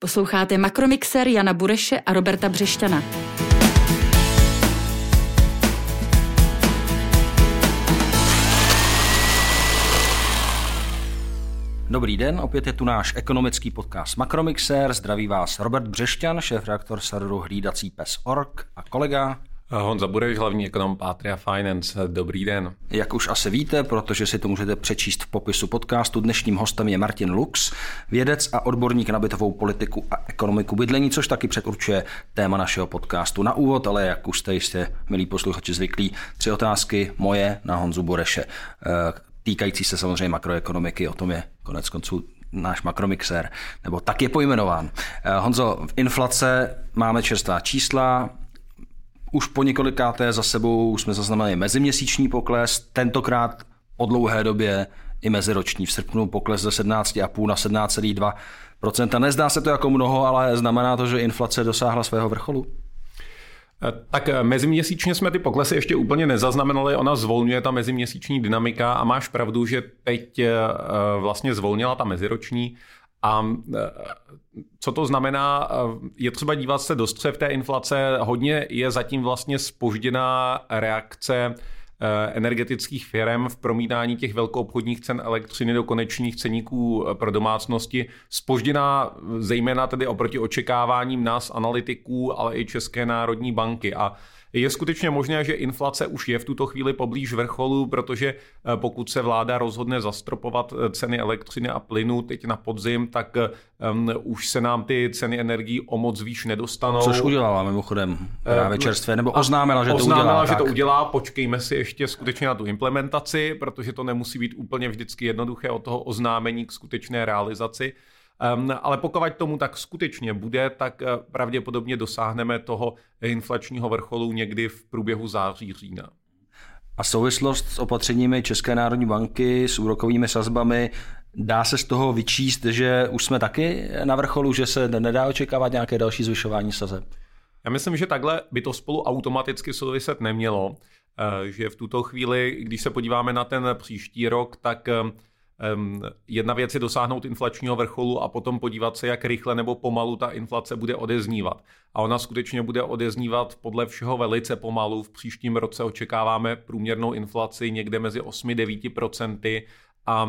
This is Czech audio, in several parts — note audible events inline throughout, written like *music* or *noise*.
Posloucháte Makromixer Jana Bureše a Roberta Břešťana. Dobrý den, opět je tu náš ekonomický podcast Makromixer. Zdraví vás Robert Břešťan, šéf-reaktor serveru Hlídací pes Org a kolega Honza Bureš, hlavní ekonom Patria Finance. Dobrý den. Jak už asi víte, protože si to můžete přečíst v popisu podcastu, dnešním hostem je Martin Lux, vědec a odborník na bytovou politiku a ekonomiku bydlení, což taky předurčuje téma našeho podcastu. Na úvod, ale jak už jste jistě, milí posluchači, zvyklí, tři otázky moje na Honzu Bureše, eh, týkající se samozřejmě makroekonomiky, o tom je konec konců náš makromixer, nebo tak je pojmenován. Eh, Honzo, v inflace máme čerstvá čísla, už po několikáté za sebou jsme zaznamenali meziměsíční pokles, tentokrát po dlouhé době i meziroční. V srpnu pokles ze 17,5 na 17,2% Nezdá se to jako mnoho, ale znamená to, že inflace dosáhla svého vrcholu? Eh, tak eh, meziměsíčně jsme ty poklesy ještě úplně nezaznamenali, ona zvolňuje ta meziměsíční dynamika a máš pravdu, že teď eh, vlastně zvolnila ta meziroční a co to znamená? Je třeba dívat se do střev té inflace. Hodně je zatím vlastně spožděná reakce eh, energetických firm v promítání těch velkoobchodních cen elektřiny do konečných ceníků eh, pro domácnosti. Spožděná zejména tedy oproti očekáváním nás, analytiků, ale i České národní banky. A je skutečně možné, že inflace už je v tuto chvíli poblíž vrcholu, protože eh, pokud se vláda rozhodne zastropovat eh, ceny elektřiny a plynu teď na podzim, tak um, už se nám ty ceny energií o moc výš nedostanou. Což udělala mimochodem právě čerstvě, nebo oznámila, že to oznámila, udělá. že tak. to udělá, počkejme si ještě skutečně na tu implementaci, protože to nemusí být úplně vždycky jednoduché od toho oznámení k skutečné realizaci. Ale pokud tomu tak skutečně bude, tak uh, pravděpodobně dosáhneme toho inflačního vrcholu někdy v průběhu září, října. A souvislost s opatřeními České národní banky, s úrokovými sazbami, dá se z toho vyčíst, že už jsme taky na vrcholu, že se nedá očekávat nějaké další zvyšování sazeb? Já myslím, že takhle by to spolu automaticky souviset nemělo, uh, že v tuto chvíli, když se podíváme na ten příští rok, tak uh, Jedna věc je dosáhnout inflačního vrcholu a potom podívat se, jak rychle nebo pomalu ta inflace bude odeznívat. A ona skutečně bude odeznívat podle všeho velice pomalu. V příštím roce očekáváme průměrnou inflaci někde mezi 8-9%. A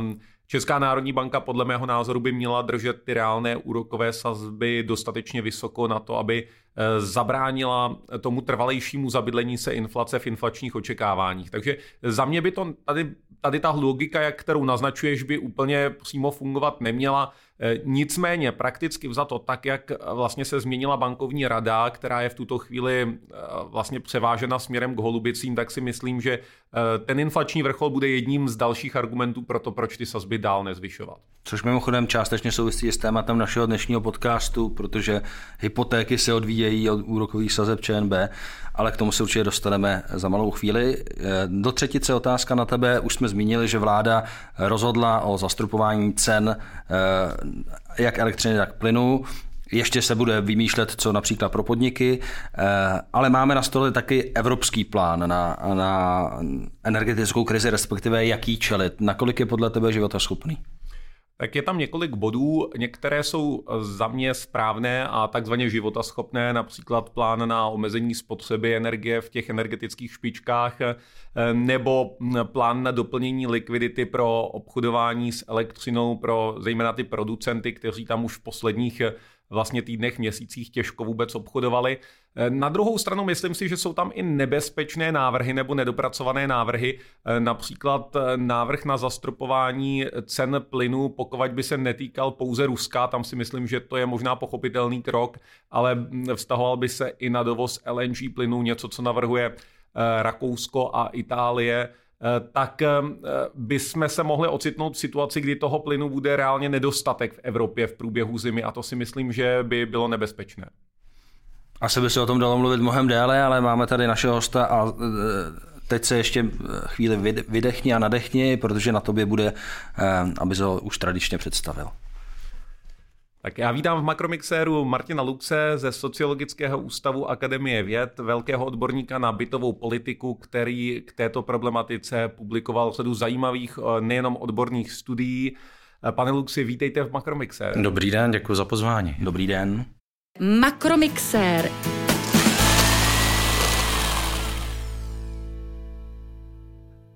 Česká národní banka podle mého názoru by měla držet ty reálné úrokové sazby dostatečně vysoko na to, aby eh, zabránila tomu trvalejšímu zabydlení se inflace v inflačních očekáváních. Takže za mě by to tady tady ta logika, jak kterou naznačuješ, by úplně přímo fungovat neměla. E, nicméně prakticky vzato tak, jak vlastně se změnila bankovní rada, která je v tuto chvíli e, vlastně převážena směrem k holubicím, tak si myslím, že ten inflační vrchol bude jedním z dalších argumentů pro to, proč ty sazby dál nezvyšovat. Což mimochodem částečně souvisí s tématem našeho dnešního podcastu, protože hypotéky se odvíjejí od úrokových sazeb ČNB, ale k tomu se určitě dostaneme za malou chvíli. Do třetice otázka na tebe. Už jsme zmínili, že vláda rozhodla o zastropování cen jak elektřiny, tak plynu. Ještě se bude vymýšlet, co například pro podniky, eh, ale máme na stole taky evropský plán na, na energetickou krizi, respektive jaký čelit. Nakolik je podle tebe životaschopný? Tak je tam několik bodů, některé jsou za mě správné a takzvaně životaschopné, například plán na omezení spotřeby energie v těch energetických špičkách, eh, nebo plán na doplnění likvidity pro obchodování s elektřinou pro zejména ty producenty, kteří tam už v posledních vlastně týdnech, měsících těžko vůbec obchodovali. Eh, na druhou stranu myslím si, že jsou tam i nebezpečné návrhy nebo nedopracované návrhy, eh, například eh, návrh na zastropování cen plynu, pokud by se netýkal pouze Ruska, tam si myslím, že to je možná pochopitelný krok, ale hm, vztahoval by se i na dovoz LNG plynu, něco, co navrhuje Rakousko a Itálie. Eh, tak eh, bychom se mohli ocitnout v situaci, kdy toho plynu bude reálně nedostatek v Evropě v průběhu zimy a to si myslím, že by bylo nebezpečné. Asi by se o tom dalo mluvit mnohem déle, ale máme tady našeho hosta a eh, teď se ještě chvíli vydechni a nadechni, protože na tobě bude, aby se ho už tradičně představil. Tak já vítám v Makromixéru Martina Luxe ze Sociologického ústavu Akademie věd, velkého odborníka na bytovou politiku, který k této problematice publikoval řadu zajímavých eh, nejenom odborných studií, Pane Luxi, vítejte v Makromixer. Dobrý den, děkuji za pozvání. Dobrý den. Makromixer.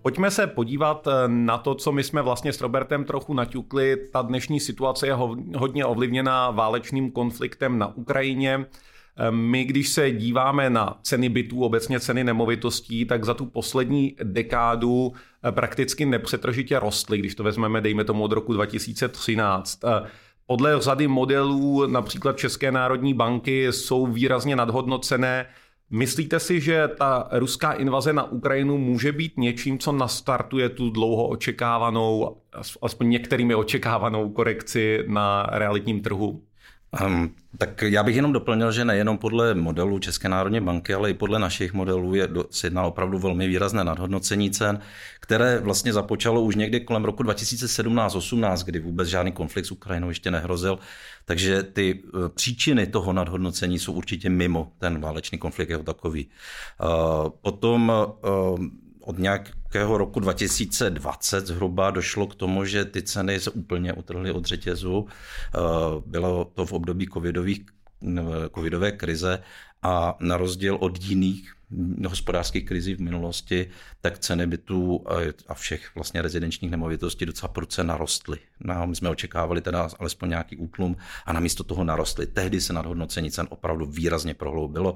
Pojďme se podívat eh, na to, co my jsme vlastně s Robertem trochu naťukli. Ta dnešní situace je hodně ovlivněna válečným konfliktem na Ukrajině. Eh, my, když se díváme na ceny bytů, obecně ceny nemovitostí, tak za tu poslední dekádu eh, prakticky nepřetržitě rostly, když to vezmeme, dejme tomu, od roku 2013. Podle řady modelů, například České národní banky, jsou výrazně nadhodnocené. Myslíte si, že ta ruská invaze na Ukrajinu může být něčím, co nastartuje tu dlouho očekávanou, aspoň některými očekávanou korekci na realitním trhu? Um, tak já bych jenom doplnil, že nejenom podle modelů České národní banky, ale i podle našich modelů je se jedná opravdu velmi výrazné nadhodnocení cen, které vlastně započalo už někdy kolem roku 2017-18, kdy vůbec žádný konflikt s Ukrajinou ještě nehrozil. Takže ty e, příčiny toho nadhodnocení jsou určitě mimo ten válečný konflikt jako takový. Uh, potom uh, od nějakého roku 2020 zhruba došlo k tomu, že ty ceny se úplně utrhly od řetězu. Eh, bylo to v období covidových, covidové krize a na rozdíl od jiných hospodářských krizí v minulosti, tak ceny bytů a všech vlastně rezidenčních nemovitostí docela prudce narostly. No, my jsme očekávali teda alespoň nějaký útlum a namísto toho narostly. Tehdy se nadhodnocení cen opravdu výrazně prohloubilo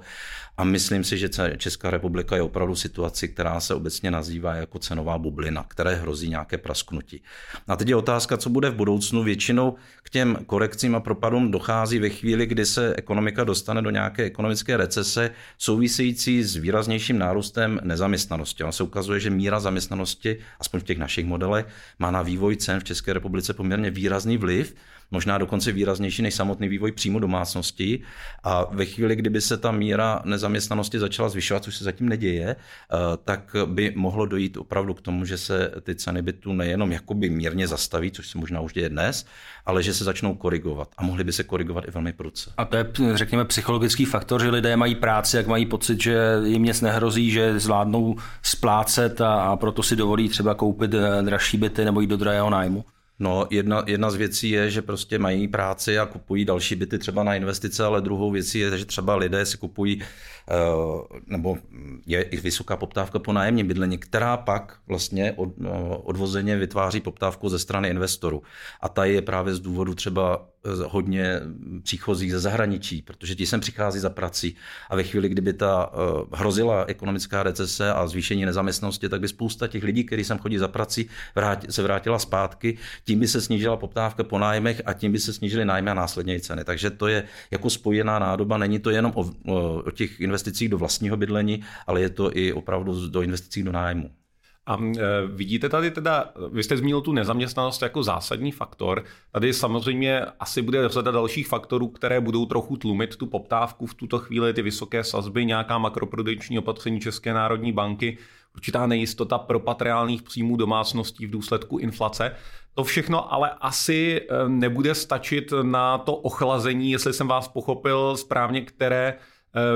a myslím si, že Česká republika je opravdu situaci, která se obecně nazývá jako cenová bublina, které hrozí nějaké prasknutí. A teď je otázka, co bude v budoucnu. Většinou k těm korekcím a propadům dochází ve chvíli, kdy se ekonomika dostane do nějaké ekonomické recese související s výraznějším nárůstem nezaměstnanosti. On se ukazuje, že míra zaměstnanosti, aspoň v těch našich modelech, má na vývoj cen v České republice poměrně výrazný vliv možná dokonce výraznější než samotný vývoj příjmu domácností. A ve chvíli, kdyby se ta míra nezaměstnanosti začala zvyšovat, což se zatím neděje, eh, tak by mohlo dojít opravdu k tomu, že se ty ceny bytu nejenom jakoby mírně zastaví, což se možná už děje dnes, ale že se začnou korigovat. A mohly by se korigovat i velmi prudce. A to je, řekněme, psychologický faktor, že lidé mají práci, jak mají pocit, že jim nic nehrozí, že zvládnou splácet a, a proto si dovolí třeba koupit eh, dražší byty nebo jít do drahého nájmu. No, jedna, jedna z věcí je, že prostě mají práci a kupují další byty třeba na investice, ale druhou věcí je, že třeba lidé si kupují nebo je i vysoká poptávka po nájemním bydlení, která pak vlastně od, eh, odvozeně vytváří poptávku ze strany investorů. A ta je právě z důvodu třeba eh, hodně příchozích ze zahraničí, protože ti sem přichází za prací a ve chvíli, kdyby ta hrozila ekonomická recese a zvýšení nezaměstnanosti, tak by spousta těch lidí, kteří sem chodí za prací, se vrátila zpátky, tím by se snížila poptávka po nájmech a tím by se snížily nájmy a následně i ceny. Takže to je jako spojená nádoba, není to jenom o, o těch investorů, investicích do vlastního bydlení, ale je to i opravdu do investicí do nájmu. A e, vidíte tady teda, vy jste zmínil tu nezaměstnanost jako zásadní faktor. Tady samozřejmě asi bude řada dalších faktorů, které budou trochu tlumit tu poptávku v tuto chvíli, ty vysoké sazby, nějaká makroprudenční opatření České národní banky, určitá nejistota propad reálných příjmů domácností v důsledku inflace. To všechno ale asi e, nebude stačit na to ochlazení, jestli jsem vás pochopil správně, které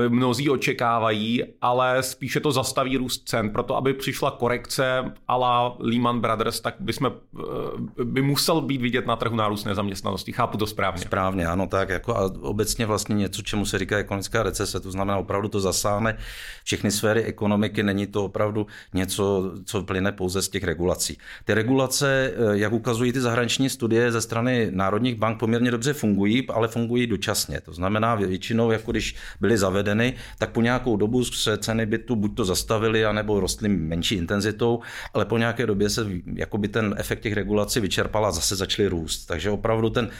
mnozí očekávají, ale spíše to zastaví růst cen. Proto, aby přišla korekce a la Lehman Brothers, tak by, jsme, eh, by musel být vidět na trhu nárůst nezaměstnanosti. Chápu to správně. Správně, ano, tak jako a obecně vlastně něco, čemu se říká ekonomická recese, to znamená opravdu to zasáhne všechny sféry ekonomiky, není to opravdu něco, co plyne pouze z těch regulací. Ty regulace, eh, jak ukazují ty zahraniční studie ze strany národních bank, poměrně dobře fungují, ale fungují dočasně. To znamená většinou, jako když byly zavedeny, tak po nějakou dobu se ceny bytu buď to zastavily, anebo rostly menší intenzitou, ale po nějaké době se jakoby ten efekt těch regulací vyčerpal a zase začaly růst. Takže opravdu ten,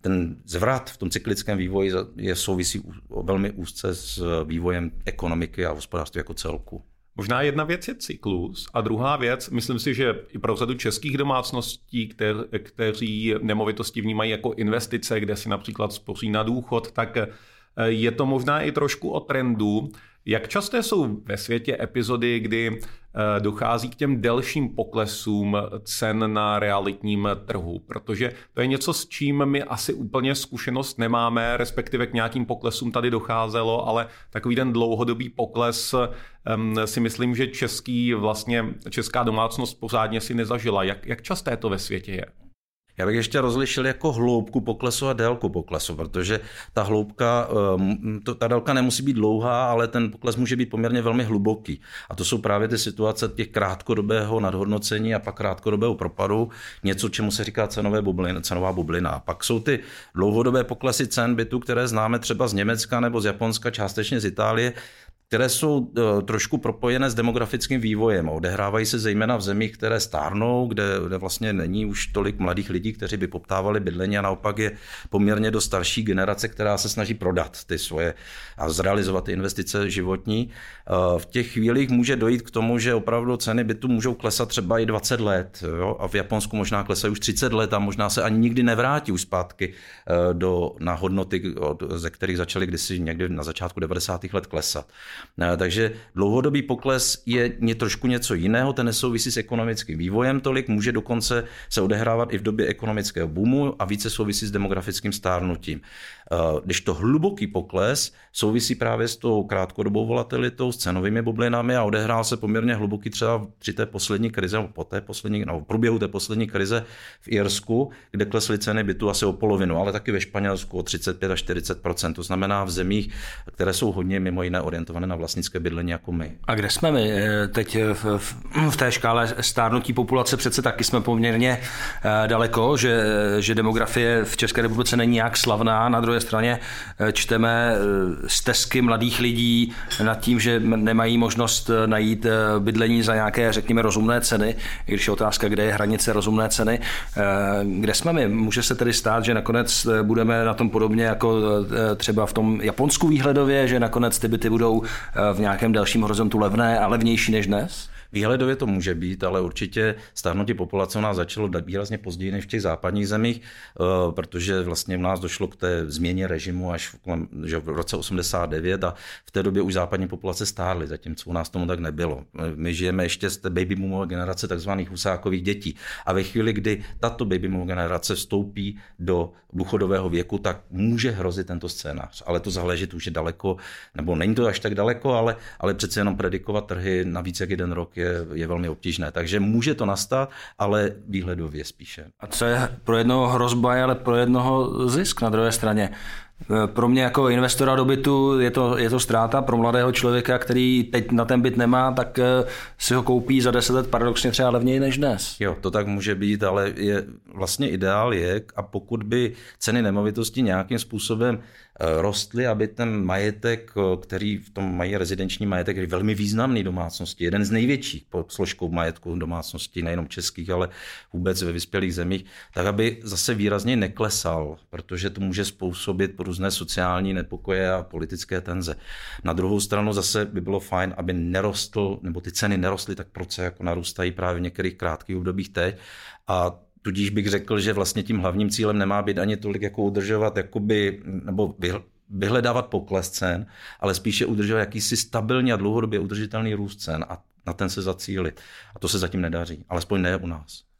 ten zvrat v tom cyklickém vývoji je souvisí velmi úzce s vývojem ekonomiky a hospodářství jako celku. Možná jedna věc je cyklus a druhá věc, myslím si, že i pro řadu českých domácností, kter, kteří nemovitosti vnímají jako investice, kde si například spoří na důchod, tak je to možná i trošku o trendu. Jak časté jsou ve světě epizody, kdy eh, dochází k těm delším poklesům cen na realitním trhu? Protože to je něco, s čím my asi úplně zkušenost nemáme, respektive k nějakým poklesům tady docházelo, ale takový ten dlouhodobý pokles ehm, si myslím, že český, vlastně česká domácnost pořádně si nezažila. Jak, jak časté to ve světě je? Já bych ještě rozlišil jako hloubku poklesu a délku poklesu, protože ta hloubka, ehm, ta délka nemusí být dlouhá, ale ten pokles může být poměrně velmi hluboký. A to jsou právě ty situace těch krátkodobého nadhodnocení a pak krátkodobého propadu, něco, čemu se říká cenové bublina, cenová bublina. A pak jsou ty dlouhodobé poklesy cen bytu, které známe třeba z Německa nebo z Japonska, částečně z Itálie, které jsou eh, trošku propojené s demografickým vývojem. Odehrávají se zejména v zemích, které stárnou, kde, kde vlastně není už tolik mladých lidí, kteří by poptávali bydlení a naopak je poměrně do starší generace, která se snaží prodat ty svoje a zrealizovat ty investice životní. Eh, v těch chvílích může dojít k tomu, že opravdu ceny bytu můžou klesat třeba i 20 let jo? a v Japonsku možná klesají už 30 let a možná se ani nikdy nevrátí už zpátky eh, do, na hodnoty, ze kterých začaly kdysi někdy na začátku 90. let klesat. Eh, takže dlouhodobý pokles je trošku něco jiného, ten nesouvisí s ekonomickým vývojem tolik, může dokonce se odehrávat i v době ekonomického boomu a více souvisí s demografickým stárnutím. Eh, když to hluboký pokles souvisí právě s tou krátkodobou volatilitou, s cenovými bublinami a odehrál se poměrně hluboký třeba při té poslední krize, nebo po té poslední, no, v průběhu té poslední krize v Irsku, kde klesly ceny bytu asi o polovinu, ale taky ve Španělsku o 35 až 40 To znamená v zemích, které jsou hodně mimo jiné orientované na vlastnické bydlení jako my. A kde jsme my eh, teď v, v, v té škále stárnutí populace? Přece taky jsme poměrně eh, daleko, že, že demografie v České republice není nějak slavná. Na druhé straně eh, čteme stezky mladých lidí nad tím, že nemají možnost najít bydlení za nějaké, řekněme, rozumné ceny, i když je otázka, kde je hranice rozumné ceny. Kde jsme my? Může se tedy stát, že nakonec budeme na tom podobně jako třeba v tom Japonsku výhledově, že nakonec ty byty budou v nějakém dalším horizontu levné a levnější než dnes? Výhledově to může být, ale určitě stárnutí populace u nás začalo výrazně později než v těch západních zemích, eh, protože vlastně v nás došlo k té změně režimu až v, že v roce 89 a v té době už západní populace stárly, zatímco u nás tomu tak nebylo. My žijeme ještě z té baby boomové generace takzvaných husákových dětí a ve chvíli, kdy tato baby boomová generace vstoupí do důchodového věku, tak může hrozit tento scénář. Ale to záleží už je daleko, nebo není to až tak daleko, ale, ale přece jenom predikovat trhy na více jak jeden rok je, je velmi obtížné. Takže může to nastat, ale výhledově spíše. A co je pro jednoho hrozba, ale pro jednoho zisk na druhé straně? Pro mě jako investora do bytu je to, je to ztráta pro mladého člověka, který teď na ten byt nemá, tak eh, si ho koupí za 10 let paradoxně třeba levněji než dnes. Jo, to tak může být, ale je vlastně ideál je, a pokud by ceny nemovitosti nějakým způsobem rostly, aby ten majetek, eh, který v tom mají rezidenční majetek, je velmi významný domácnosti, jeden z největších pod složkou majetku domácností, nejenom českých, ale vůbec ve vyspělých zemích, tak aby zase výrazně neklesal, protože to může způsobit různé sociální nepokoje a politické tenze. Na druhou stranu zase by bylo fajn, aby nerostl, nebo ty ceny nerostly tak proce, jako narůstají právě v některých krátkých obdobích teď. A Tudíž bych řekl, že vlastně tím hlavním cílem nemá být ani tolik jako udržovat, jakoby, nebo vyhledávat pokles cen, ale spíše udržovat jakýsi stabilní a dlouhodobě udržitelný růst cen a na ten se zacílit. A to se zatím nedaří, alespoň ne u nás.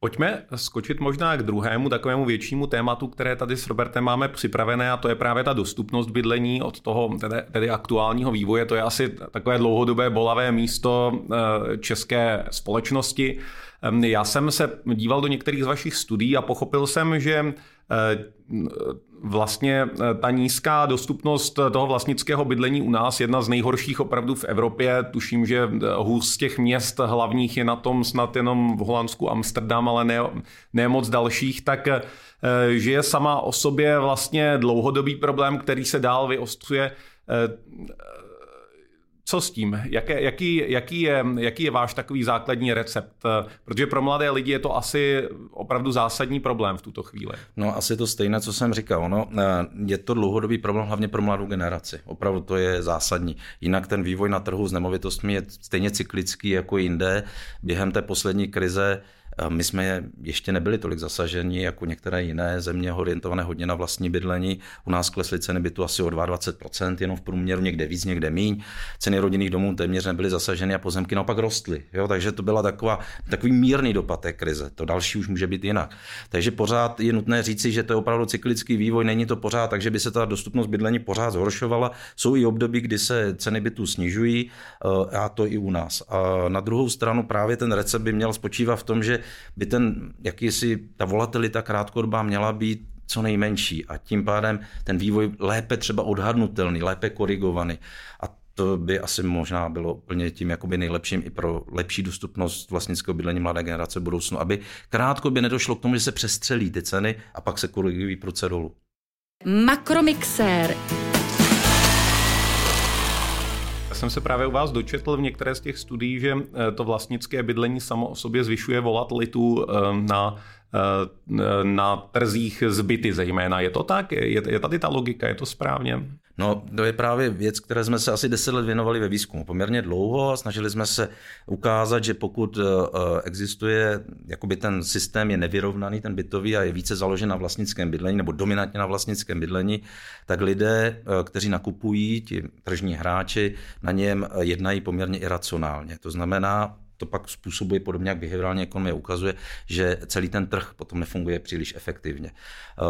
Pojďme skočit možná k druhému takovému většímu tématu, které tady s Robertem máme připravené a to je právě ta dostupnost bydlení od toho tedy, tedy aktuálního vývoje. To je asi takové dlouhodobé bolavé místo eh, české společnosti. Já jsem se díval do některých z vašich studií a pochopil jsem, že eh, vlastně eh, ta nízká dostupnost toho vlastnického bydlení u nás jedna z nejhorších opravdu v Evropě. Tuším, že eh, hůz z těch měst hlavních je na tom snad jenom v Holandsku Amsterdam, ale ne, ne moc dalších, tak že je sama o sobě vlastně dlouhodobý problém, který se dál vyostřuje co s tím? Jaké, jaký, jaký, je, jaký je váš takový základní recept? Protože pro mladé lidi je to asi opravdu zásadní problém v tuto chvíli. No asi to stejné, co jsem říkal. No, je to dlouhodobý problém hlavně pro mladou generaci. Opravdu to je zásadní. Jinak ten vývoj na trhu s nemovitostmi je stejně cyklický jako jinde. Během té poslední krize my jsme ještě nebyli tolik zasaženi jako některé jiné země orientované hodně na vlastní bydlení. U nás klesly ceny bytu asi o 22%, jenom v průměru někde víc, někde míň. Ceny rodinných domů téměř nebyly zasaženy a pozemky naopak rostly. Jo? Takže to byla taková, takový mírný dopad té krize. To další už může být jinak. Takže pořád je nutné říci, že to je opravdu cyklický vývoj, není to pořád, takže by se ta dostupnost bydlení pořád zhoršovala. Jsou i období, kdy se ceny bytu snižují, eh, a to i u nás. A na druhou stranu právě ten recept by měl spočívat v tom, že by ten, jakýsi, ta volatilita krátkodobá měla být co nejmenší a tím pádem ten vývoj lépe třeba odhadnutelný, lépe korigovaný. A to by asi možná bylo úplně tím jakoby nejlepším i pro lepší dostupnost vlastnického bydlení mladé generace v budoucnu, aby krátkodobě nedošlo k tomu, že se přestřelí ty ceny a pak se korigují pruce dolů. Makromixér. Jsem se právě u vás dočetl v některé z těch studií, že eh, to vlastnické bydlení samo o sobě zvyšuje volatilitu eh, na na trzích zbyty zejména. Je to tak? Je, tady ta logika? Je to správně? No, to je právě věc, které jsme se asi deset let věnovali ve výzkumu. Poměrně dlouho a snažili jsme se ukázat, že pokud existuje, jakoby ten systém je nevyrovnaný, ten bytový a je více založen na vlastnickém bydlení nebo dominantně na vlastnickém bydlení, tak lidé, kteří nakupují, ti tržní hráči, na něm jednají poměrně iracionálně. To znamená, to pak způsobuje podobně, jak behaviorální ekonomie ukazuje, že celý ten trh potom nefunguje příliš efektivně. Eh,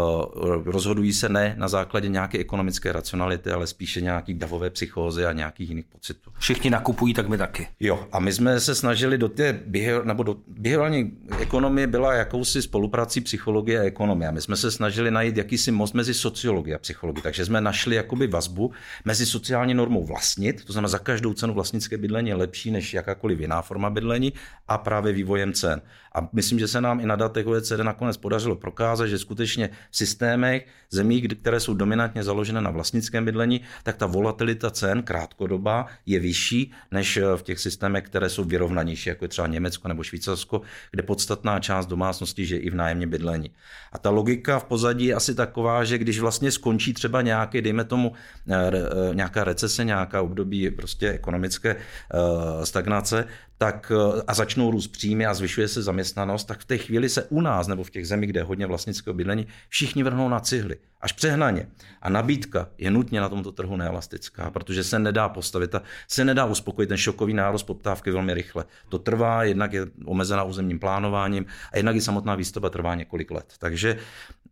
rozhodují se ne na základě nějaké ekonomické racionality, ale spíše nějaký davové psychózy a nějakých jiných pocitů. Všichni nakupují, tak my taky. Jo, a my jsme se snažili do té behavior, nebo do behaviorální ekonomie byla jakousi spoluprací psychologie a ekonomie. A my jsme se snažili najít jakýsi most mezi sociologií a psychologií. Takže jsme našli jakoby vazbu mezi sociální normou vlastnit, to znamená za každou cenu vlastnické bydlení je lepší než jakákoliv jiná forma bydlení a právě vývojem cen. A myslím, že se nám i na datech OECD nakonec podařilo prokázat, že skutečně v systémech zemí, které jsou dominantně založené na vlastnickém bydlení, tak ta volatilita cen krátkodoba je vyšší než v těch systémech, které jsou vyrovnanější, jako je třeba Německo nebo Švýcarsko, kde podstatná část domácností je i v nájemně bydlení. A ta logika v pozadí je asi taková, že když vlastně skončí třeba nějaký, dejme tomu, eh, eh, nějaká recese, nějaká období prostě ekonomické eh, stagnace, tak a začnou růst příjmy a zvyšuje se zaměstnanost, tak v té chvíli se u nás nebo v těch zemích, kde je hodně vlastnického bydlení, všichni vrhnou na cihly. Až přehnaně. A nabídka je nutně na tomto trhu neelastická, protože se nedá postavit a se nedá uspokojit ten šokový nárost poptávky velmi rychle. To trvá, jednak je omezená územním plánováním a jednak i samotná výstavba trvá několik let. Takže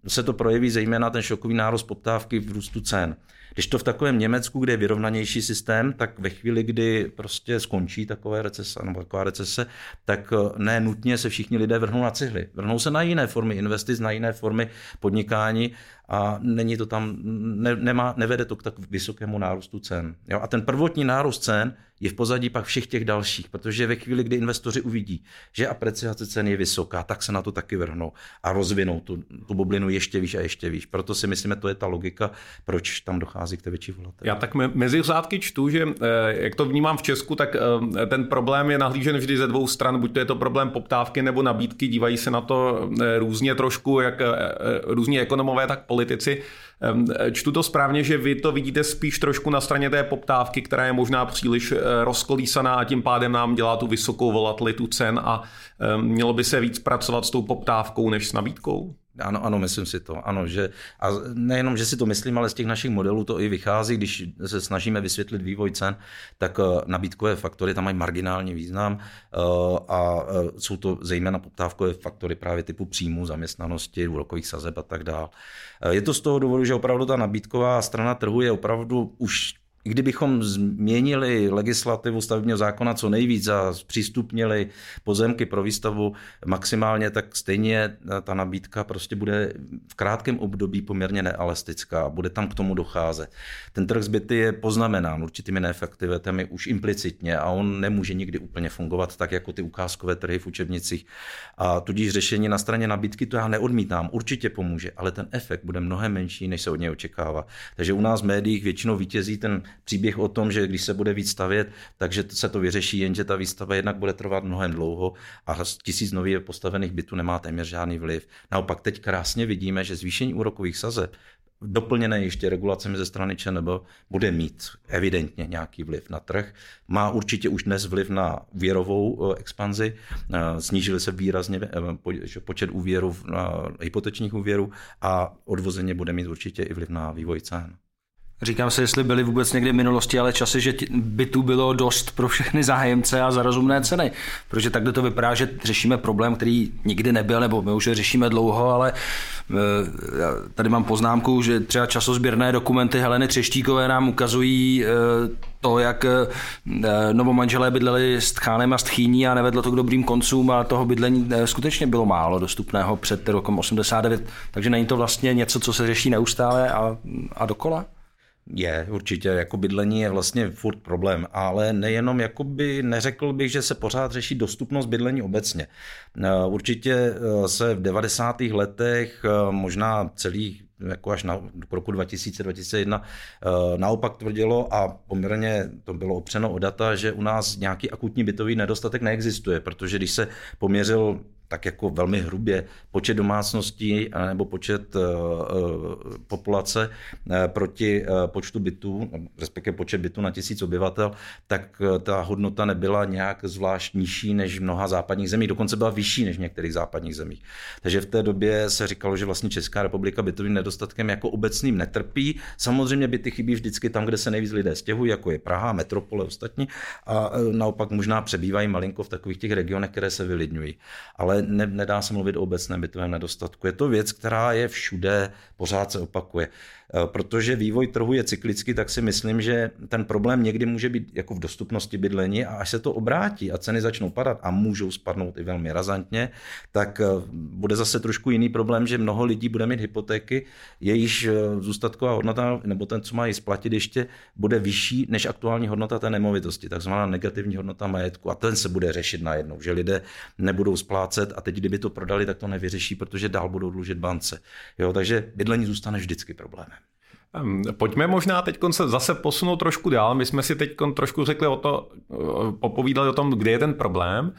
se to projeví zejména ten šokový nárost poptávky v růstu cen. Když to v takovém Německu, kde je vyrovnanější systém, tak ve chvíli, kdy prostě skončí takové recese, nebo taková recese, tak eh, ne nutně se všichni lidé vrhnou na cihly. Vrhnou se na jiné formy investic, na jiné formy podnikání a není to tam, ne, nemá, nevede to k tak vysokému nárůstu cen. Jo? A ten prvotní nárůst cen je v pozadí pak všech těch dalších, protože ve chvíli, kdy investoři uvidí, že apreciace cen je vysoká, tak se na to taky vrhnou a rozvinou tu, tu bublinu ještě výš a ještě výš. Proto si myslíme, to je ta logika, proč tam dochází k té větší volatilitě. Já tak mezi řádky čtu, že eh, jak to vnímám v Česku, tak eh, ten problém je nahlížen vždy ze dvou stran, buď to je to problém poptávky nebo nabídky, dívají se na to eh, různě trošku, jak různí ekonomové, tak politici. Čtu to správně, že vy to vidíte spíš trošku na straně té poptávky, která je možná příliš eh, rozkolísaná a tím pádem nám dělá tu vysokou volatilitu cen a mělo by se víc pracovat s tou poptávkou než s nabídkou? Ano, ano, myslím si to. Ano, že, a nejenom, že si to myslím, ale z těch našich modelů to i vychází, když se snažíme vysvětlit vývoj cen, tak eh, nabídkové faktory tam mají marginální význam eh, a eh, jsou to zejména poptávkové faktory právě typu příjmu, zaměstnanosti, úrokových sazeb a tak dále. Je to z toho důvodu, že opravdu ta nabídková strana trhu je opravdu už i kdybychom změnili legislativu stavebního zákona co nejvíc a zpřístupnili pozemky pro výstavu maximálně, tak stejně ta nabídka prostě bude v krátkém období poměrně neelastická a bude tam k tomu docházet. Ten trh zbyty je poznamenán určitými neefektivitami už implicitně a on nemůže nikdy úplně fungovat tak, jako ty ukázkové trhy v učebnicích. A tudíž řešení na straně nabídky to já neodmítám, určitě pomůže, ale ten efekt bude mnohem menší, než se od něj očekává. Takže u nás v médiích většinou vítězí ten příběh o tom, že když se bude víc stavět, takže se to vyřeší, jenže ta výstava jednak bude trvat mnohem dlouho a tisíc nově postavených bytů nemá téměř žádný vliv. Naopak teď krásně vidíme, že zvýšení úrokových sazeb doplněné ještě regulacemi ze strany ČNB, bude mít evidentně nějaký vliv na trh. Má určitě už dnes vliv na úvěrovou eh, expanzi. Eh, snížily se výrazně eh, počet úvěrů, hypotečních úvěrů a odvozeně bude mít určitě i vliv na vývoj cen. Říkám se, jestli byly vůbec někdy v minulosti, ale časy, že bytů bylo dost pro všechny zájemce a za rozumné ceny. Protože takhle to vypadá, že řešíme problém, který nikdy nebyl, nebo my už ho řešíme dlouho, ale eh, tady mám poznámku, že třeba časozběrné dokumenty Heleny Třeštíkové nám ukazují eh, to, jak eh, novomanželé bydleli s tchánem a s tchýní a nevedlo to k dobrým koncům a toho bydlení skutečně bylo málo dostupného před rokem 89. Takže není to vlastně něco, co se řeší neustále a, a dokola? Je, určitě, jako bydlení je vlastně furt problém, ale nejenom, jakoby neřekl bych, že se pořád řeší dostupnost bydlení obecně. Eh, určitě eh, se v 90. letech, eh, možná celých jako až na, roku 2000-2001 naopak tvrdilo a poměrně to bylo opřeno o data, že u nás nějaký akutní bytový nedostatek neexistuje, protože když se poměřil tak jako velmi hrubě počet domácností nebo počet uh, populace uh, proti počtu bytů, respektive počet bytů na tisíc obyvatel, tak ta hodnota nebyla nějak zvlášť nižší než v mnoha západních zemích, dokonce byla vyšší než v některých západních zemích. Takže v té době se říkalo, že vlastně Česká republika bytovým nedostatkem jako obecným netrpí. Samozřejmě byty chybí vždycky tam, kde se nejvíc lidé stěhují, jako je Praha, metropole ostatní, a naopak možná přebývají malinko v takových těch regionech, které se vylidňují. Ale ale ne, nedá se mluvit o obecném bytovém nedostatku. Je to věc, která je všude, pořád se opakuje. Eh, protože vývoj trhu je cyklický, tak si myslím, že ten problém někdy může být jako v dostupnosti bydlení a až se to obrátí a ceny začnou padat a můžou spadnout i velmi razantně, tak eh, bude zase trošku jiný problém, že mnoho lidí bude mít hypotéky, jejíž eh, zůstatková hodnota, nebo ten, co mají splatit ještě, bude vyšší než aktuální hodnota té nemovitosti, takzvaná negativní hodnota majetku. A ten se bude řešit najednou, že lidé nebudou splácet a teď, kdyby to prodali, tak to nevyřeší, protože dál budou dlužit bance. Jo, takže bydlení zůstane vždycky problémem. Pojďme možná teď se zase posunout trošku dál. My jsme si teď trošku řekli o to, popovídali o tom, kde je ten problém.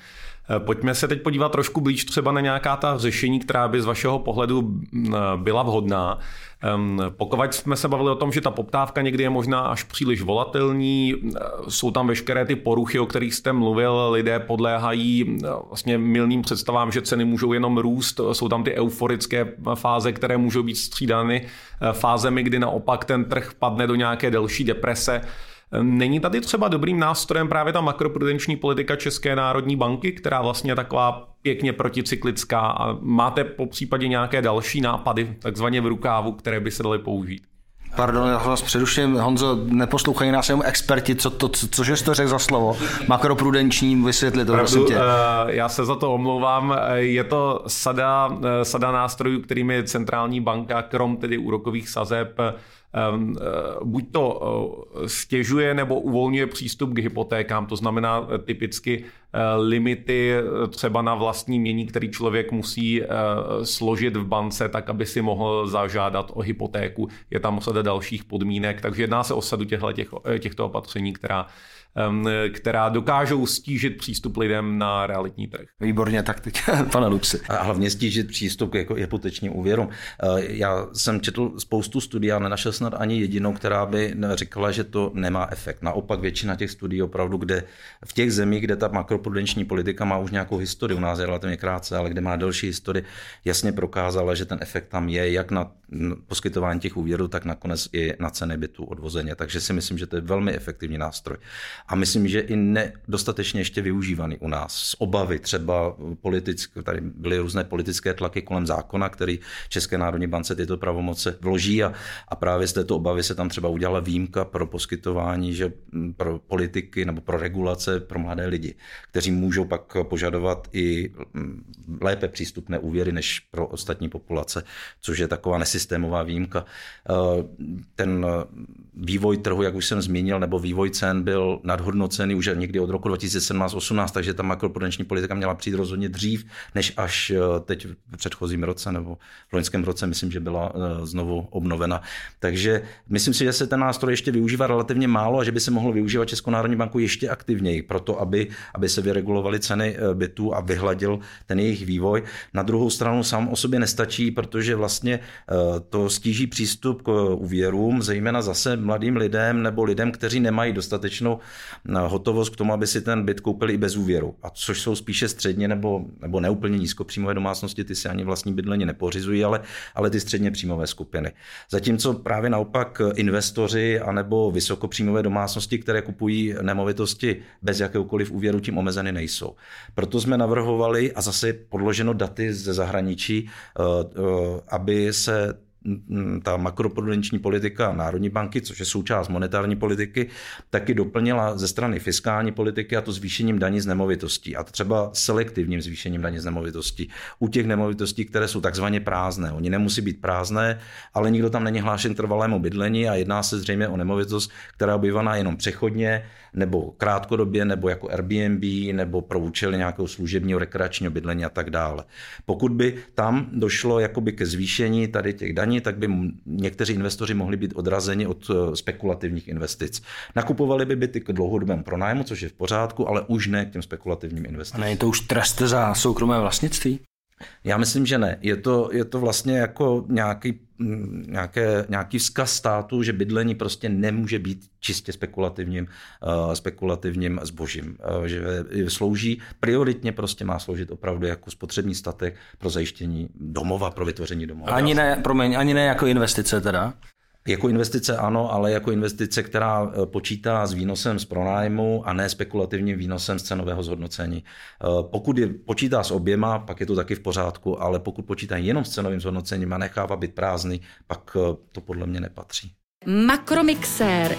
Eh, pojďme se teď podívat trošku blíž třeba na nějaká ta řešení, která by z vašeho pohledu byla vhodná. Pokud jsme se bavili o tom, že ta poptávka někdy je možná až příliš volatelní, eh, jsou tam veškeré ty poruchy, o kterých jste mluvil, lidé podléhají eh, vlastně milným představám, že ceny můžou jenom růst, jsou tam ty euforické fáze, které můžou být střídány fázemi, kdy naopak ten trh padne do nějaké delší deprese. Není tady třeba dobrým nástrojem právě ta makroprudenční politika České národní banky, která vlastně je taková pěkně proticyklická a máte po případě nějaké další nápady takzvaně v rukávu, které by se daly použít? Pardon, já vás přeruším. Honzo, neposlouchají nás jenom experti, co to, co, cože jsi to řekl za slovo? Makroprudenční, vysvětli to, prosím tě. Eh, já se za to omlouvám. Eh, je to sada, eh, sada nástrojů, kterými centrální banka, krom tedy úrokových sazeb, Ehm, buď to eh, stěžuje nebo uvolňuje přístup k hypotékám, to znamená eh, typicky limity třeba na vlastní mění, který člověk musí složit v bance, tak aby si mohl zažádat o hypotéku. Je tam sada dalších podmínek, takže jedná se o sadu těchto opatření, která která dokážou stížit přístup lidem na realitní trh. Výborně, tak teď, *laughs* pane Luxi. A hlavně stížit přístup k jako hypotečním úvěrům. Eh, já jsem četl spoustu studií a nenašel snad ani jedinou, která by říkala, že to nemá efekt. Naopak většina těch studií opravdu, kde v těch zemích, kde ta makroprudenční politika má už nějakou historii, u nás je relativně krátce, ale kde má delší historii, jasně prokázala, že ten efekt tam je, jak na poskytování těch úvěrů, tak nakonec i na ceny bytu odvozeně. Takže si myslím, že to je velmi efektivní nástroj a myslím, že i nedostatečně ještě využívaný u nás. Z obavy třeba politické, tady byly různé politické tlaky kolem zákona, který České národní bance tyto pravomoce vloží a, a právě z této obavy se tam třeba udělala výjimka pro poskytování, že pro politiky nebo pro regulace pro mladé lidi, kteří můžou pak požadovat i lépe přístupné úvěry než pro ostatní populace, což je taková nesystémová výjimka. Ten vývoj trhu, jak už jsem zmínil, nebo vývoj cen byl nadhodnocený už někdy od roku 2017-18, takže ta makroprudenční politika měla přijít rozhodně dřív, než až eh, teď v předchozím roce nebo v loňském roce, myslím, že byla eh, znovu obnovena. Takže myslím si, že se ten nástroj ještě využívá relativně málo a že by se mohl využívat Českou národní banku ještě aktivněji, proto aby, aby se vyregulovaly ceny eh, bytů a vyhladil ten jejich vývoj. Na druhou stranu sám o sobě nestačí, protože vlastně to stíží přístup k úvěrům, zejména zase mladým lidem nebo lidem, kteří nemají dostatečnou hotovost k tomu, aby si ten byt koupili i bez úvěru. A což jsou spíše středně nebo, nebo neúplně nízkopříjmové domácnosti, ty si ani vlastní bydlení nepořizují, ale, ale ty středně příjmové skupiny. Zatímco právě naopak investoři anebo vysokopříjmové domácnosti, které kupují nemovitosti bez jakéhokoliv úvěru, tím omezeny nejsou. Proto jsme navrhovali, a zase podloženo daty ze zahraničí, eh, eh, aby se ta makroprudenční politika Národní banky, což je součást monetární politiky, taky doplnila ze strany fiskální politiky a to zvýšením daní z nemovitostí. A třeba selektivním zvýšením daní z nemovitostí. U těch nemovitostí, které jsou takzvaně prázdné. Oni nemusí být prázdné, ale nikdo tam není hlášen trvalému bydlení a jedná se zřejmě o nemovitost, která je obyvaná jenom přechodně nebo krátkodobě, nebo jako Airbnb, nebo pro účely nějakého služebního rekreačního bydlení a tak dále. Pokud by tam došlo jakoby ke zvýšení tady těch daní, tak by někteří investoři mohli být odrazeni od eh, spekulativních investic. Nakupovali by byty k dlouhodobému pronájmu, což je v pořádku, ale už ne k těm spekulativním investicím. A není to už trest za soukromé vlastnictví? Já myslím, že ne. Je to, je to vlastně jako nějaký, nějaké, nějaký vzkaz státu, že bydlení prostě nemůže být čistě spekulativním, uh, spekulativním zbožím. Uh, že slouží, prioritně prostě má sloužit opravdu jako spotřební statek pro zajištění domova, pro vytvoření domova. Ani ne, promiň, ani ne jako investice teda? Jako investice ano, ale jako investice, která eh, počítá s výnosem z pronájmu a ne spekulativním výnosem z cenového zhodnocení. Eh, pokud je, počítá s oběma, pak je to taky v pořádku, ale pokud počítá jenom s cenovým zhodnocením a nechává být prázdný, pak eh, to podle mě nepatří. Makromixér.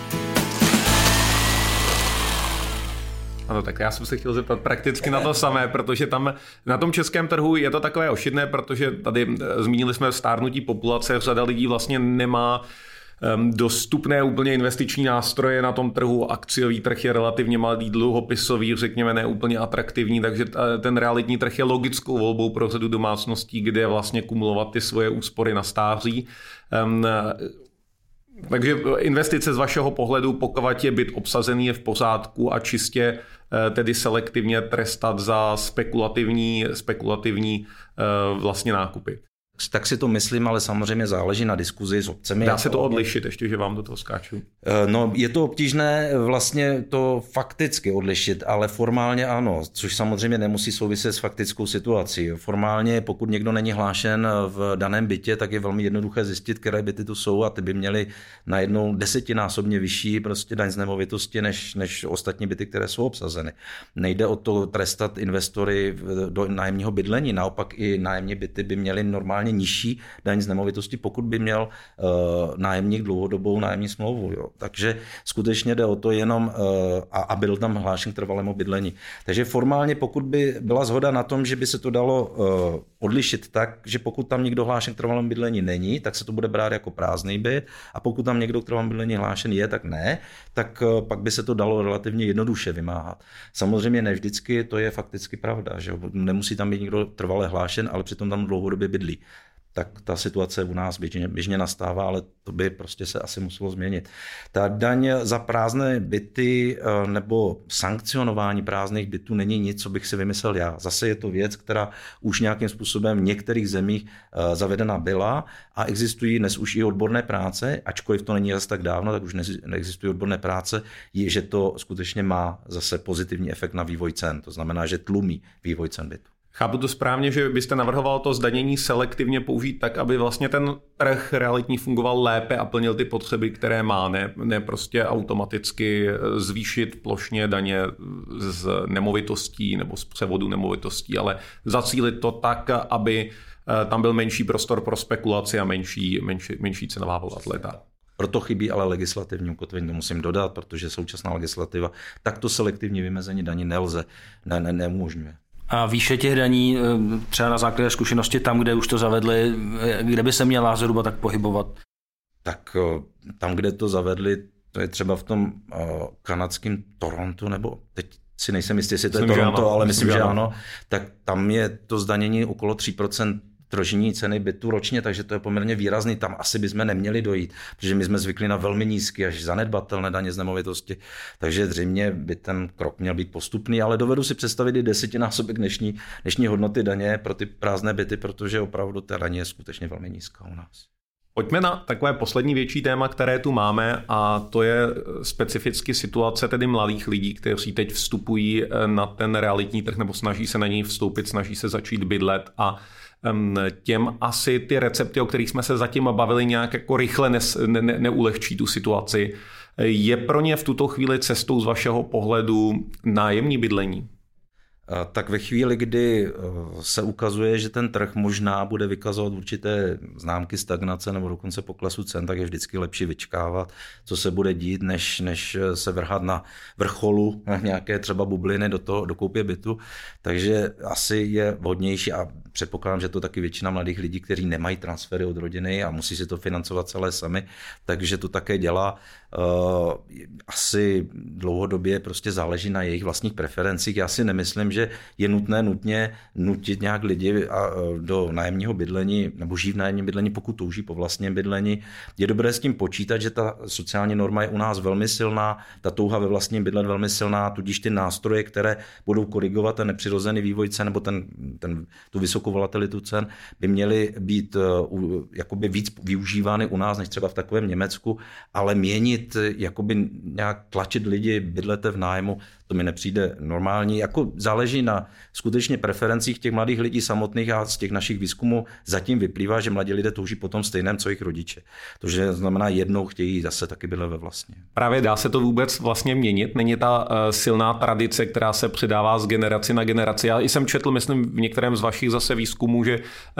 Ano, tak já jsem se chtěl zeptat prakticky na to samé, protože tam na tom českém trhu je to takové ošidné, protože tady zmínili jsme stárnutí populace, řada lidí vlastně nemá dostupné úplně investiční nástroje na tom trhu. Akciový trh je relativně malý, dluhopisový, řekněme, neúplně atraktivní, takže ten realitní trh je logickou volbou pro řadu domácností, kde vlastně kumulovat ty svoje úspory na stáří. Takže investice z vašeho pohledu, pokud je byt obsazený, je v pořádku a čistě eh, tedy selektivně trestat za spekulativní, spekulativní eh, vlastně nákupy tak si to myslím, ale samozřejmě záleží na diskuzi s obcemi. Dá se to odlišit, ještě, že vám do toho skáču? Eh, no, je to obtížné vlastně to fakticky odlišit, ale formálně ano, což samozřejmě nemusí souviset s faktickou situací. Formálně, pokud někdo není hlášen v daném bytě, tak je velmi jednoduché zjistit, které byty tu jsou a ty by měly najednou desetinásobně vyšší prostě daň z nemovitosti než, než ostatní byty, které jsou obsazeny. Nejde o to trestat investory do nájemního bydlení, naopak i nájemní byty by měly normálně minimálně nižší daň z nemovitosti, pokud by měl uh, nájemník dlouhodobou nájemní smlouvu. Jo. Takže skutečně jde o to jenom, uh, a, a byl tam hlášen k trvalému bydlení. Takže formálně, pokud by byla zhoda na tom, že by se to dalo uh, odlišit tak, že pokud tam někdo hlášen k trvalému bydlení není, tak se to bude brát jako prázdný byt, a pokud tam někdo k trvalému bydlení hlášen je, tak ne, tak pak by se to dalo relativně jednoduše vymáhat. Samozřejmě ne vždycky to je fakticky pravda, že nemusí tam být někdo trvale hlášen, ale přitom tam dlouhodobě bydlí tak ta situace u nás běžně, běžně nastává, ale to by prostě se asi muselo změnit. Ta daň za prázdné byty eh, nebo sankcionování prázdných bytů není nic, co bych si vymyslel já. Zase je to věc, která už nějakým způsobem v některých zemích eh, zavedena byla a existují dnes už i odborné práce, ačkoliv to není zase tak dávno, tak už neexistují odborné práce, je, že to skutečně má zase pozitivní efekt na vývoj cen. To znamená, že tlumí vývoj cen bytu. Chápu to správně, že byste navrhoval to zdanění selektivně použít tak, aby vlastně ten trh realitní fungoval lépe a plnil ty potřeby, které má, ne, ne prostě automaticky zvýšit plošně daně z nemovitostí nebo z převodu nemovitostí, ale zacílit to tak, aby eh, tam byl menší prostor pro spekulaci a menší, menší, menší cenová volatilita. Proto chybí ale legislativní ukotvení, to musím dodat, protože současná legislativa takto selektivní vymezení daní nelze, ne, ne, neumožňuje. A výše těch daní, eh, třeba na základě zkušenosti tam, kde už to zavedli, eh, kde by se měla zhruba tak pohybovat? Tak eh, tam, kde to zavedli, to je třeba v tom kanadském Toronto, nebo teď si nejsem jistý, jestli to je Toronto, ale myslím, že ano, tak tam je to zdanění okolo 3% tržní ceny bytu ročně, takže to je poměrně výrazný. Tam asi bychom neměli dojít, protože my jsme zvykli na velmi nízké až zanedbatelné daně z nemovitosti. Takže zřejmě by ten krok měl být postupný, ale dovedu si představit i desetinásobek dnešní, dnešní hodnoty daně pro ty prázdné byty, protože opravdu ta daně je skutečně velmi nízká u nás. Pojďme na takové poslední větší téma, které tu máme a to je specificky situace tedy mladých lidí, kteří teď vstupují eh, na ten realitní trh nebo snaží se na něj vstoupit, snaží se začít bydlet a těm asi ty recepty, o kterých jsme se zatím bavili, nějak jako rychle ne, ne, neulehčí tu situaci. Je pro ně v tuto chvíli cestou z vašeho pohledu nájemní bydlení? Tak ve chvíli, kdy eh, se ukazuje, že ten trh možná bude vykazovat určité známky stagnace nebo dokonce poklesu cen, tak je vždycky lepší vyčkávat, co se bude dít, než, než se vrhat na vrcholu na nějaké třeba bubliny do, toho, do koupě bytu. Takže asi je vhodnější a předpokládám, že to taky většina mladých lidí, kteří nemají transfery od rodiny a musí si to financovat celé sami, takže to také dělá. Uh, asi dlouhodobě prostě záleží na jejich vlastních preferencích. Já si nemyslím, že je nutné nutně nutit nějak lidi do nájemního bydlení nebo žijí v nájemním bydlení, pokud touží po vlastním bydlení. Je dobré s tím počítat, že ta sociální norma je u nás velmi silná, ta touha ve vlastním bydlet velmi silná, tudíž ty nástroje, které budou korigovat ten nepřirozený vývoj cen nebo ten, ten, tu vysokou volatilitu cen, by měly být uh, jakoby víc využívány u nás, než třeba v takovém Německu, ale měnit, jakoby nějak tlačit lidi, bydlete v nájmu, to mi nepřijde normální. Jako záleží na skutečně preferencích těch mladých lidí samotných a z těch našich výzkumů zatím vyplývá, že mladí lidé touží potom stejném, co jejich rodiče. To, že znamená jednou chtějí zase taky bydlet ve vlastně. Právě dá se to vůbec vlastně měnit? Není ta uh, silná tradice, která se předává z generaci na generaci? Já jsem četl, myslím, v některém z vašich zase výzkumů, že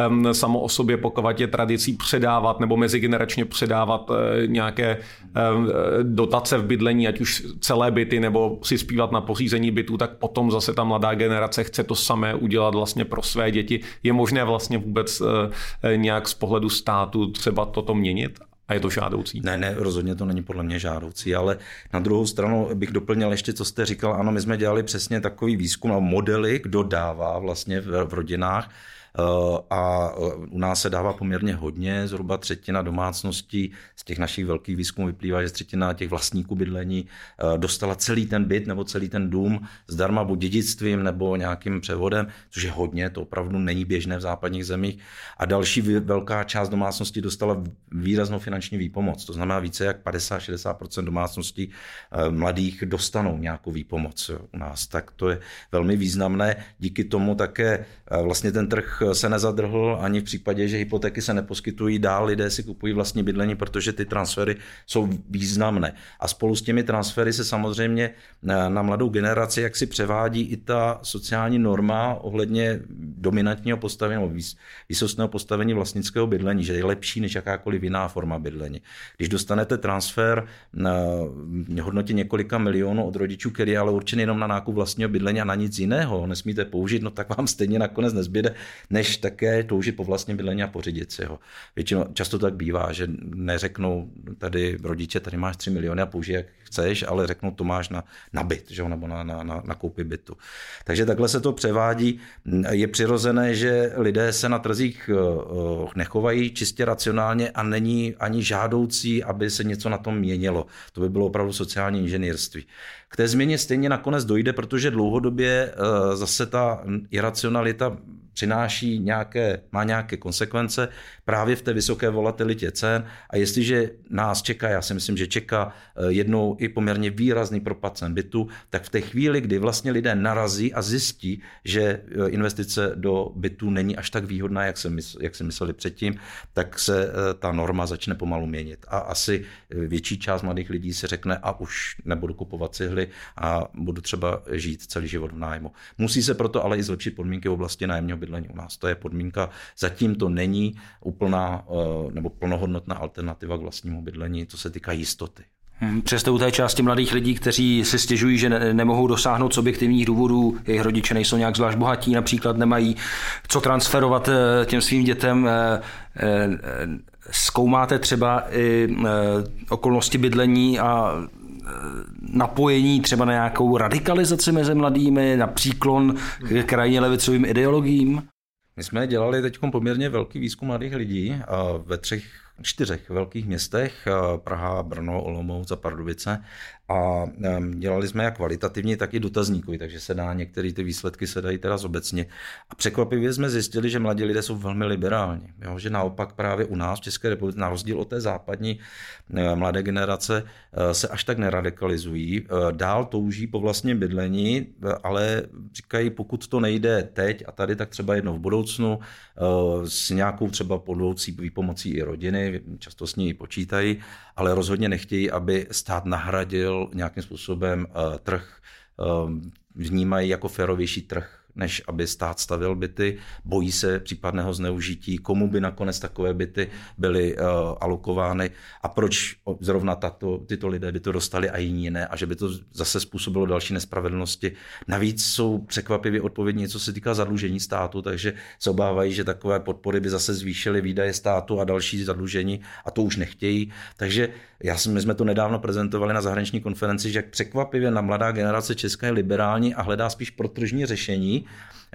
um, samo o sobě, pokud je tradicí předávat nebo mezigeneračně předávat uh, nějaké um, dotace v bydlení, ať už celé byty nebo přispívat na na pořízení bytů, tak potom zase ta mladá generace chce to samé udělat vlastně pro své děti. Je možné vlastně vůbec eh, eh, nějak z pohledu státu třeba toto měnit? A je to žádoucí? Ne, ne, rozhodně to není podle mě žádoucí, ale na druhou stranu bych doplnil ještě, co jste říkal. Ano, my jsme dělali přesně takový výzkum a modely, kdo dává vlastně v, v rodinách a eh, u nás se dává poměrně hodně, zhruba třetina domácností z těch našich velkých výzkumů vyplývá, že třetina těch vlastníků bydlení eh, dostala celý ten byt nebo celý ten dům zdarma buď dědictvím nebo nějakým převodem, což je hodně, to opravdu není běžné v západních zemích. A další velká část domácností dostala výraznou finanční výpomoc, to znamená více jak 50-60% domácností mladých dostanou nějakou výpomoc u nás, tak to je velmi významné. Díky tomu také vlastně ten trh se nezadrhl ani v případě, že hypotéky se neposkytují dál, lidé si kupují vlastní bydlení, protože ty transfery jsou významné. A spolu s těmi transfery se samozřejmě na mladou generaci jak si převádí i ta sociální norma ohledně dominantního postavení nebo výsostného postavení vlastnického bydlení, že je lepší než jakákoliv jiná forma bydlení. Když dostanete transfer na hodnotě několika milionů od rodičů, který je ale určený jenom na nákup vlastního bydlení a na nic jiného, nesmíte použít, no tak vám stejně nakonec nezbyde, než také toužit po vlastním bydlení a pořídit si ho. Většinou často tak bývá, že neřeknou tady rodiče, tady máš 3 miliony a použij, jak chceš, ale řeknou, to máš na, na byt, že? nebo na, na, na, na koupi bytu. Takže takhle se to převádí. Je přirozené, že lidé se na trzích eh, eh, nechovají čistě racionálně a není ani žádoucí, aby se něco na tom měnilo. To by bylo opravdu sociální inženýrství. K té změně stejně nakonec dojde, protože dlouhodobě eh, zase ta iracionalita přináší nějaké, má nějaké konsekvence právě v té vysoké volatilitě cen a jestliže nás čeká, já si myslím, že čeká eh, jednou i poměrně výrazný propad cen bytu, tak v té chvíli, kdy vlastně lidé narazí a zjistí, že eh, investice do bytu není až tak výhodná, jak se, mysl, jak se mysleli předtím, tak se ta norma začne pomalu měnit. A asi větší část mladých lidí se řekne, a už nebudu kupovat cihly, a budu třeba žít celý život v nájmu. Musí se proto ale i zlepšit podmínky v oblasti nájemního u nás. To je podmínka, zatím to není úplná eh, nebo plnohodnotná alternativa k vlastnímu bydlení, co se týká jistoty. Hmm, přesto u té části mladých lidí, kteří si stěžují, že ne, nemohou dosáhnout z objektivních důvodů, jejich rodiče nejsou nějak zvlášť bohatí, například nemají co transferovat eh, těm svým dětem, eh, zkoumáte třeba i okolnosti bydlení a napojení třeba na nějakou radikalizaci mezi mladými, na příklon k krajně levicovým ideologiím? My jsme dělali teď poměrně velký výzkum mladých lidí ve třech čtyřech velkých městech, Praha, Brno, Olomouc a Pardubice a dělali jsme jak kvalitativně, tak i dotazníkový, takže se dá, některé ty výsledky se dají teda obecně. A překvapivě jsme zjistili, že mladí lidé jsou velmi liberální. Jo? Že naopak právě u nás v České republice, na rozdíl od té západní eh, mladé generace, eh, se až tak neradikalizují. Eh, dál touží po vlastním bydlení, ale říkají, pokud to nejde teď a tady, tak třeba jednou v budoucnu s nějakou třeba podloucí výpomocí i rodiny, často s ní počítají, ale rozhodně nechtějí, aby stát nahradil nějakým způsobem trh, vnímají jako férovější trh než aby stát stavil byty, bojí se případného zneužití, komu by nakonec takové byty byly uh, alokovány a proč zrovna tato, tyto lidé by to dostali a jiní ne a že by to zase způsobilo další nespravedlnosti. Navíc jsou překvapivě odpovědní, co se týká zadlužení státu, takže se obávají, že takové podpory by zase zvýšily výdaje státu a další zadlužení a to už nechtějí. Takže já jsme, my jsme to nedávno prezentovali na zahraniční konferenci, že překvapivě na mladá generace Česká je liberální a hledá spíš protržní řešení,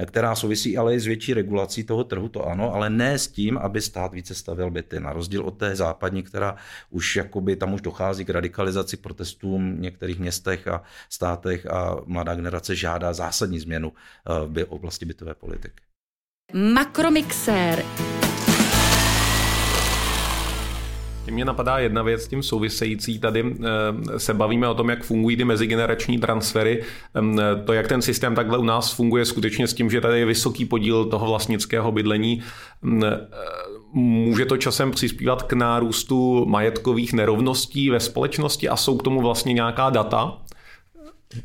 která souvisí ale i s větší regulací toho trhu, to ano, ale ne s tím, aby stát více stavěl byty. Na rozdíl od té západní, která už jakoby tam už dochází k radikalizaci protestům v některých městech a státech a mladá generace žádá zásadní změnu eh, v oblasti bytové politiky. Makromixér. Mně napadá jedna věc s tím související. Tady eh, se bavíme o tom, jak fungují ty mezigenerační transfery. Ehm, to, jak ten systém takhle u nás funguje, skutečně s tím, že tady je vysoký podíl toho vlastnického bydlení, ehm, eh, může to časem přispívat k nárůstu majetkových nerovností ve společnosti a jsou k tomu vlastně nějaká data,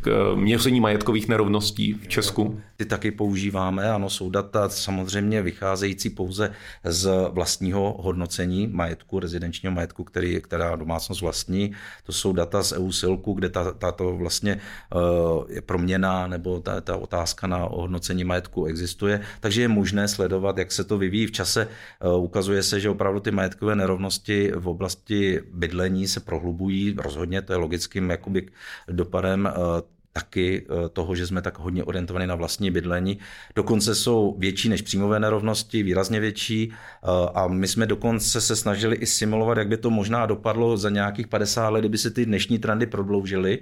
k měření majetkových nerovností v Česku? Ty taky používáme, ano, jsou data samozřejmě vycházející pouze z vlastního hodnocení majetku, rezidenčního majetku, který, která domácnost vlastní. To jsou data z EU Silku, kde ta, tato vlastně uh, je proměna nebo ta, ta otázka na hodnocení majetku existuje, takže je možné sledovat, jak se to vyvíjí v čase. Uh, ukazuje se, že opravdu ty majetkové nerovnosti v oblasti bydlení se prohlubují, rozhodně to je logickým jakoby dopadem taky eh, toho, že jsme tak hodně orientovaní na vlastní bydlení. Dokonce jsou větší než příjmové nerovnosti, výrazně větší eh, a my jsme dokonce se snažili i simulovat, jak by to možná dopadlo za nějakých 50 let, kdyby se ty dnešní trendy prodloužily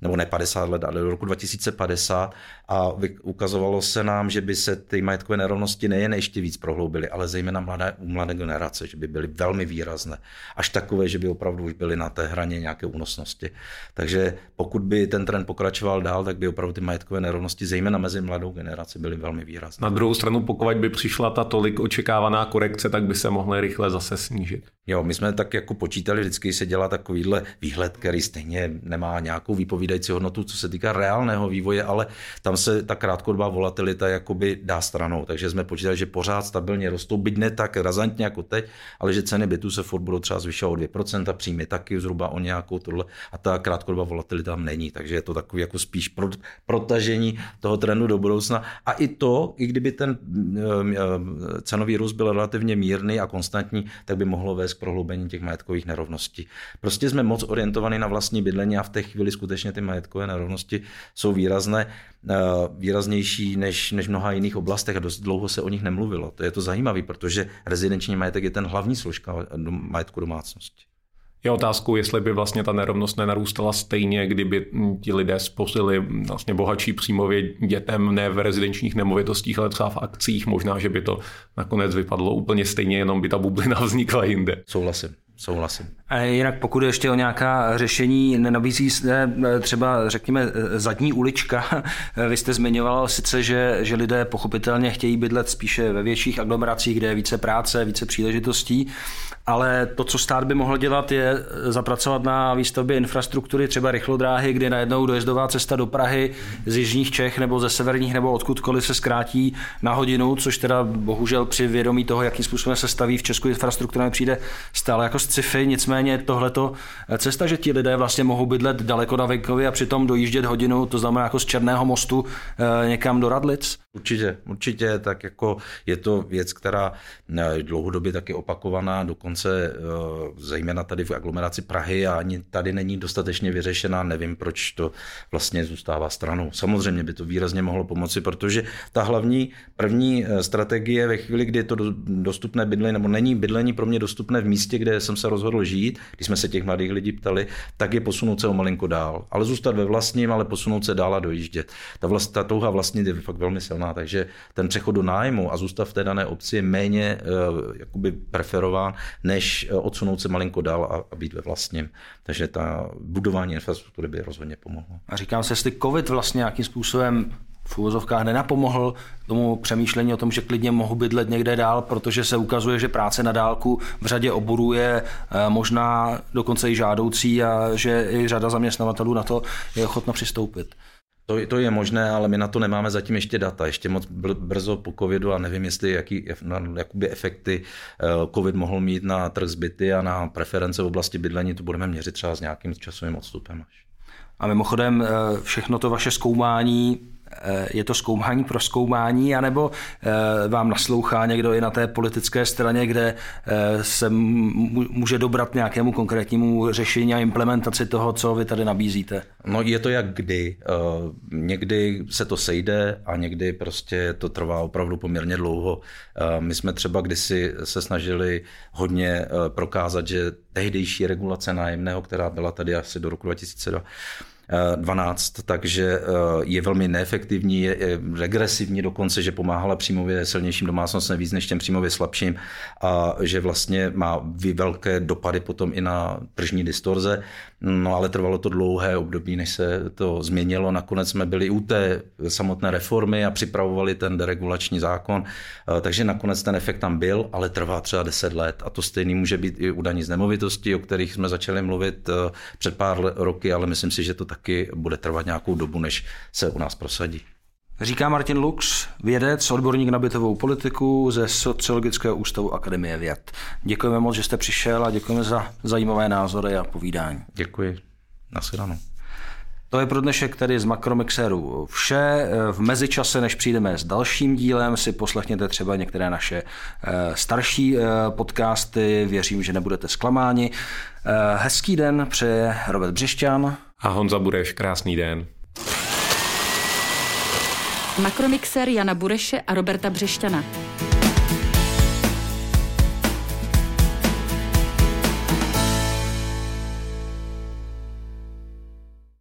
nebo ne 50 let, ale do roku 2050 a ukazovalo se nám, že by se ty majetkové nerovnosti nejen ještě víc prohloubily, ale zejména mladé, u mladé generace, že by byly velmi výrazné. Až takové, že by opravdu už byly na té hraně nějaké únosnosti. Takže pokud by ten trend pokračoval dál, tak by opravdu ty majetkové nerovnosti, zejména mezi mladou generaci, byly velmi výrazné. Na druhou stranu, pokud by přišla ta tolik očekávaná korekce, tak by se mohly rychle zase snížit. Jo, my jsme tak jako počítali, vždycky se dělá takovýhle výhled, který stejně nemá nějakou výpovídající hodnotu, co se týká reálného vývoje, ale tam se ta krátkodobá volatilita jakoby dá stranou. Takže jsme počítali, že pořád stabilně rostou, byť ne tak razantně jako teď, ale že ceny bytů se furt budou třeba zvyšovat o 2%, příjmy taky zhruba o nějakou tohle a ta krátkodobá volatilita tam není. Takže je to takový jako spíš protažení toho trendu do budoucna. A i to, i kdyby ten eh, eh, cenový růst byl relativně mírný a konstantní, tak by mohlo vést k prohloubení těch majetkových nerovností. Prostě jsme moc orientovaní na vlastní bydlení a v té chvíli skutečně majetkové nerovnosti jsou výrazné, eh, výraznější než, než v mnoha jiných oblastech a dost dlouho se o nich nemluvilo. To je to zajímavé, protože rezidenční majetek je ten hlavní složka majetku domácnosti. Je otázkou, jestli by vlastně ta nerovnost nenarůstala stejně, kdyby ti lidé sposili vlastně bohatší příjmově dětem ne v rezidenčních nemovitostích, ale třeba v akcích. Možná, že by to nakonec vypadlo úplně stejně, jenom by ta bublina *laughs* vznikla jinde. Souhlasím. Souhlasím. A jinak pokud ještě o nějaká řešení, nenabízí se eh, třeba, řekněme, eh, zadní ulička. *laughs* Vy jste zmiňoval sice, že, že lidé pochopitelně chtějí bydlet spíše ve větších aglomeracích, kde je více práce, více příležitostí, ale to, co stát by mohl dělat, je zapracovat na výstavbě infrastruktury, třeba rychlodráhy, kdy najednou dojezdová cesta do Prahy z jižních Čech nebo ze severních nebo odkudkoliv se zkrátí na hodinu, což teda bohužel při vědomí toho, jakým způsobem se staví v Česku infrastruktura, mi přijde stále jako sci-fi. Nicméně tohleto cesta, že ti lidé vlastně mohou bydlet daleko na venkově a přitom dojíždět hodinu, to znamená jako z Černého mostu eh, někam do Radlic. Určitě, určitě, tak jako je to věc, která eh, dlouhodobě taky opakovaná, dokonce eh, zejména tady v aglomeraci Prahy a ani tady není dostatečně vyřešená, nevím, proč to vlastně zůstává stranou. Samozřejmě by to výrazně mohlo pomoci, protože ta hlavní první eh, strategie ve chvíli, kdy je to dostupné bydlení, nebo není bydlení pro mě dostupné v místě, kde jsem se rozhodl žít, když jsme se těch mladých lidí ptali, tak je posunout se o malinko dál. Ale zůstat ve vlastním, ale posunout se dál a dojíždět. Ta, vlast, ta touha vlastnit je fakt velmi silná takže ten přechod do nájmu a zůstav v té dané obci je méně uh, jakoby preferován, než uh, odsunout se malinko dál a, a být ve vlastním. Takže ta budování infrastruktury by rozhodně pomohlo. A říkám se, jestli COVID vlastně nějakým způsobem v úvozovkách nenapomohl tomu přemýšlení o tom, že klidně mohu bydlet někde dál, protože se ukazuje, že práce na dálku v řadě oborů je eh, možná dokonce i žádoucí a že i řada zaměstnavatelů na to je ochotna přistoupit. To, to je možné, ale my na to nemáme zatím ještě data. Ještě moc brzo po covidu a nevím, jestli jaký jakoby efekty eh, covid mohl mít na trh zbyty a na preference v oblasti bydlení. To budeme měřit třeba s nějakým časovým odstupem až. A mimochodem eh, všechno to vaše zkoumání je to zkoumání pro zkoumání, anebo eh, vám naslouchá někdo i na té politické straně, kde eh, se může dobrat nějakému konkrétnímu řešení a implementaci toho, co vy tady nabízíte? No je to jak kdy. Někdy se to sejde a někdy prostě to trvá opravdu poměrně dlouho. My jsme třeba kdysi se snažili hodně prokázat, že tehdejší regulace nájemného, která byla tady asi do roku 2002, 12, takže eh, je velmi neefektivní, je regresivní dokonce, že pomáhala příjmově silnějším domácnostem víc než těm příjmově slabším a že vlastně má velké dopady potom i na tržní distorze. No ale trvalo to dlouhé období, než se to změnilo. Nakonec jsme byli u té samotné reformy a připravovali ten deregulační zákon, eh, takže nakonec ten efekt tam byl, ale trvá třeba 10 let. A to stejný může být i u daní z nemovitosti, o kterých jsme začali mluvit eh, před pár roky, ale myslím si, že to taky bude trvat nějakou dobu, než se u nás prosadí. Říká Martin Lux, vědec, odborník na bytovou politiku ze Sociologického ústavu Akademie věd. Děkujeme moc, že jste přišel a děkujeme za zajímavé názory a povídání. Děkuji. Nashledanou. To je pro dnešek tedy z Makromixeru vše. V mezičase, než přijdeme s dalším dílem, si poslechněte třeba některé naše eh, starší eh, podcasty. Věřím, že nebudete zklamáni. Eh, hezký den přeje Robert Břešťan. A Honza Bureš, krásný den. Makromixer Jana Bureše a Roberta Břešťana.